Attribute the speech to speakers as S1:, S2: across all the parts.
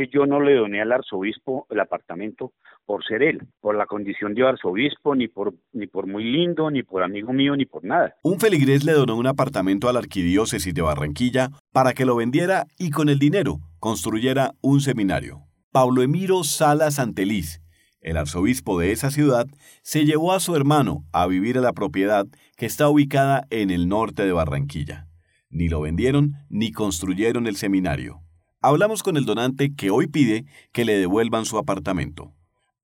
S1: que yo no le doné al arzobispo el apartamento por ser él, por la condición de arzobispo, ni por, ni por muy lindo, ni por amigo mío, ni por nada.
S2: Un feligrés le donó un apartamento a la arquidiócesis de Barranquilla para que lo vendiera y con el dinero construyera un seminario. Pablo Emiro Salas Anteliz, el arzobispo de esa ciudad, se llevó a su hermano a vivir a la propiedad que está ubicada en el norte de Barranquilla. Ni lo vendieron ni construyeron el seminario. Hablamos con el donante que hoy pide que le devuelvan su apartamento.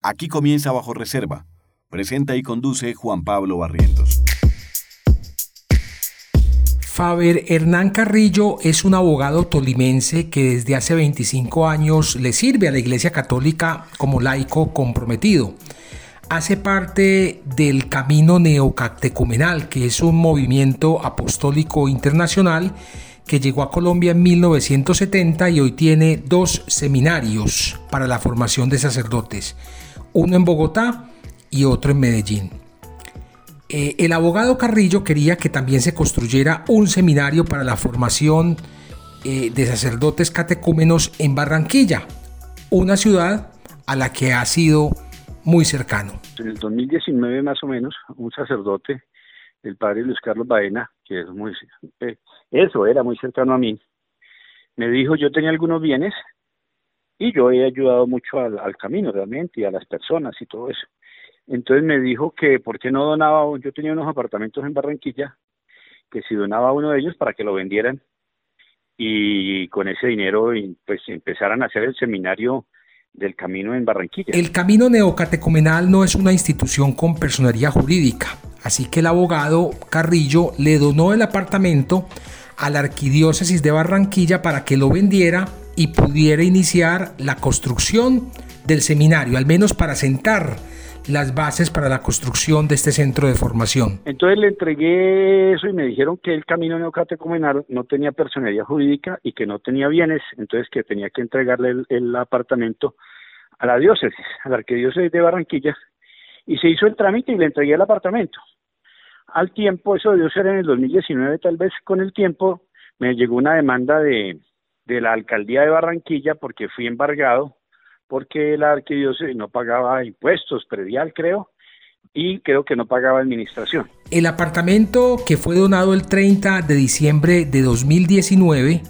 S2: Aquí comienza Bajo Reserva. Presenta y conduce Juan Pablo Barrientos.
S3: Faber Hernán Carrillo es un abogado tolimense que desde hace 25 años le sirve a la Iglesia Católica como laico comprometido. Hace parte del Camino Neocatecumenal, que es un movimiento apostólico internacional que llegó a Colombia en 1970 y hoy tiene dos seminarios para la formación de sacerdotes, uno en Bogotá y otro en Medellín. Eh, el abogado Carrillo quería que también se construyera un seminario para la formación eh, de sacerdotes catecúmenos en Barranquilla, una ciudad a la que ha sido muy cercano.
S1: En el 2019 más o menos, un sacerdote, el padre Luis Carlos Baena, que es muy eh, eso era muy cercano a mí, me dijo yo tenía algunos bienes y yo he ayudado mucho al, camino realmente y a las personas y todo eso. Entonces me dijo que por qué no donaba, yo tenía unos apartamentos en Barranquilla, que si donaba uno de ellos para que lo vendieran y con ese dinero pues empezaran a hacer el seminario del camino en Barranquilla.
S3: El camino neocatecumenal no es una institución con personería jurídica, así que el abogado Carrillo le donó el apartamento a la arquidiócesis de Barranquilla para que lo vendiera y pudiera iniciar la construcción del seminario, al menos para sentar las bases para la construcción de este centro de formación.
S1: Entonces le entregué eso y me dijeron que el camino neocatecumenal no tenía personalidad jurídica y que no tenía bienes, entonces que tenía que entregarle el, apartamento a la diócesis, a la arquidiócesis de Barranquilla, y se hizo el trámite y le entregué el apartamento. Al tiempo, eso debió ser en el 2019, tal vez con el tiempo, me llegó una demanda de, de la alcaldía de Barranquilla porque fui embargado porque la arquidiócesis no pagaba impuestos, predial creo, y creo que no pagaba administración.
S3: El apartamento que fue donado el 30 de diciembre de 2019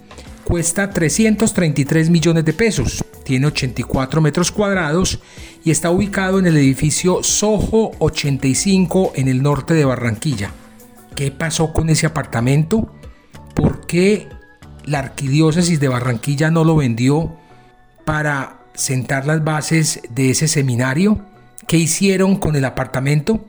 S3: cuesta 333 millones de pesos, tiene 84 metros cuadrados y está ubicado en el edificio Soho 85 en el norte de Barranquilla. ¿Qué pasó con ese apartamento? ¿Por qué la arquidiócesis de Barranquilla no lo vendió para sentar las bases de ese seminario? ¿Qué hicieron con el apartamento?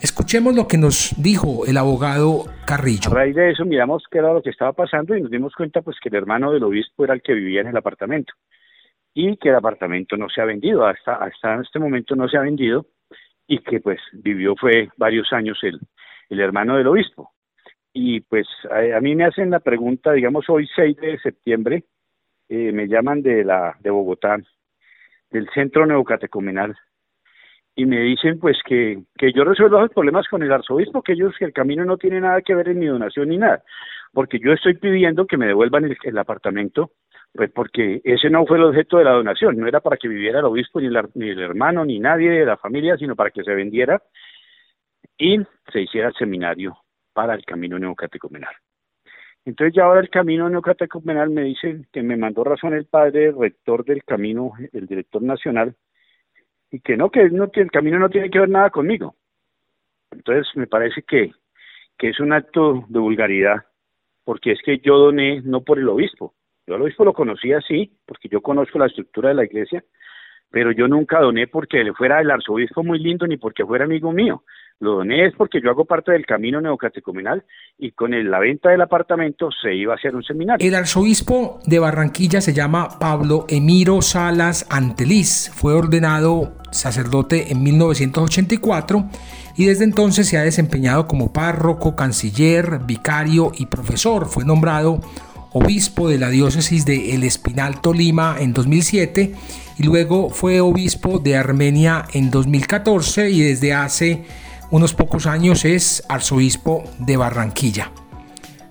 S3: Escuchemos lo que nos dijo el abogado Carrillo.
S1: A raíz de eso miramos qué era lo que estaba pasando y nos dimos cuenta pues que el hermano del obispo era el que vivía en el apartamento y que el apartamento no se ha vendido, hasta, hasta este momento no se ha vendido y que pues vivió fue varios años el, el hermano del obispo. Y pues a, a mí me hacen la pregunta, digamos hoy 6 de septiembre, eh, me llaman de la de Bogotá del centro neocatecumenal y me dicen pues que, que yo resuelvo los problemas con el arzobispo, que ellos que el camino no tiene nada que ver en mi donación ni nada, porque yo estoy pidiendo que me devuelvan el, apartamento, pues porque ese no fue el objeto de la donación, no era para que viviera el obispo ni, ni el hermano ni nadie de la familia, sino para que se vendiera y se hiciera el seminario para el camino neocatecumenal. Entonces ya ahora el camino neocatecumenal me dice que me mandó razón el padre rector del camino, el director nacional, y que no, que, no, que el camino no tiene que ver nada conmigo. Entonces me parece que, que es un acto de vulgaridad, porque es que yo doné no por el obispo, yo al obispo lo conocía así, porque yo conozco la estructura de la iglesia, pero yo nunca doné porque él fuera el arzobispo muy lindo ni porque fuera amigo mío. Lo doné es porque yo hago parte del camino neocatecumenal y con la venta del apartamento se iba a hacer un seminario.
S3: El arzobispo de Barranquilla se llama Pablo Emiro Salas Anteliz. Fue ordenado sacerdote en 1984 y desde entonces se ha desempeñado como párroco, canciller, vicario y profesor. Fue nombrado obispo de la diócesis de El Espinal Tolima en 2007 y luego fue obispo de Armenia en 2014 y desde hace unos pocos años es arzobispo de Barranquilla.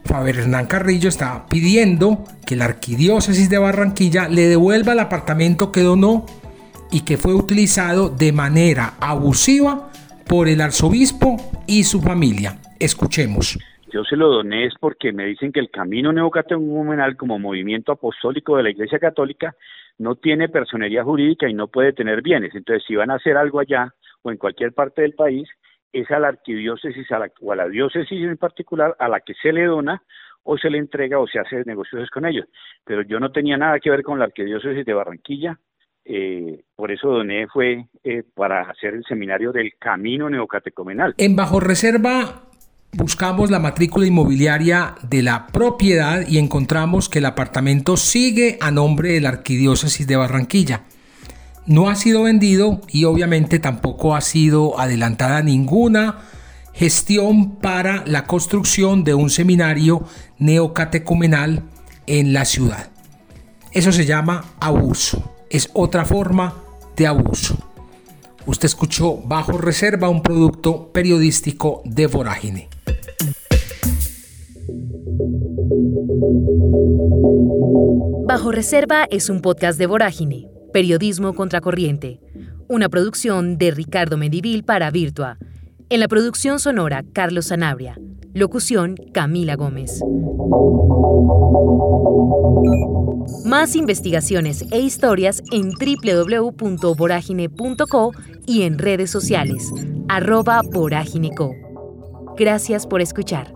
S3: Faber Hernán Carrillo está pidiendo que la arquidiócesis de Barranquilla le devuelva el apartamento que donó y que fue utilizado de manera abusiva por el arzobispo y su familia. Escuchemos.
S1: Yo se lo doné es porque me dicen que el camino neocatecumenal como movimiento apostólico de la Iglesia Católica no tiene personería jurídica y no puede tener bienes. Entonces, si van a hacer algo allá o en cualquier parte del país, es a la arquidiócesis a la, o a la diócesis en particular a la que se le dona o se le entrega o se hace negocios con ellos. Pero yo no tenía nada que ver con la arquidiócesis de Barranquilla, eh, por eso doné fue eh, para hacer el seminario del Camino Neocatecomenal.
S3: En Bajo Reserva buscamos la matrícula inmobiliaria de la propiedad y encontramos que el apartamento sigue a nombre de la Arquidiócesis de Barranquilla. No ha sido vendido y obviamente tampoco ha sido adelantada ninguna gestión para la construcción de un seminario neocatecumenal en la ciudad. Eso se llama abuso es otra forma de abuso. Usted escuchó Bajo Reserva, un producto periodístico de Vorágine.
S4: Bajo Reserva es un podcast de Vorágine, Periodismo Contracorriente, una producción de Ricardo Medivil para Virtua. En la producción sonora, Carlos Sanabria. Locución, Camila Gómez. Más investigaciones e historias en www.voragine.co y en redes sociales, arroba voragineco. Gracias por escuchar.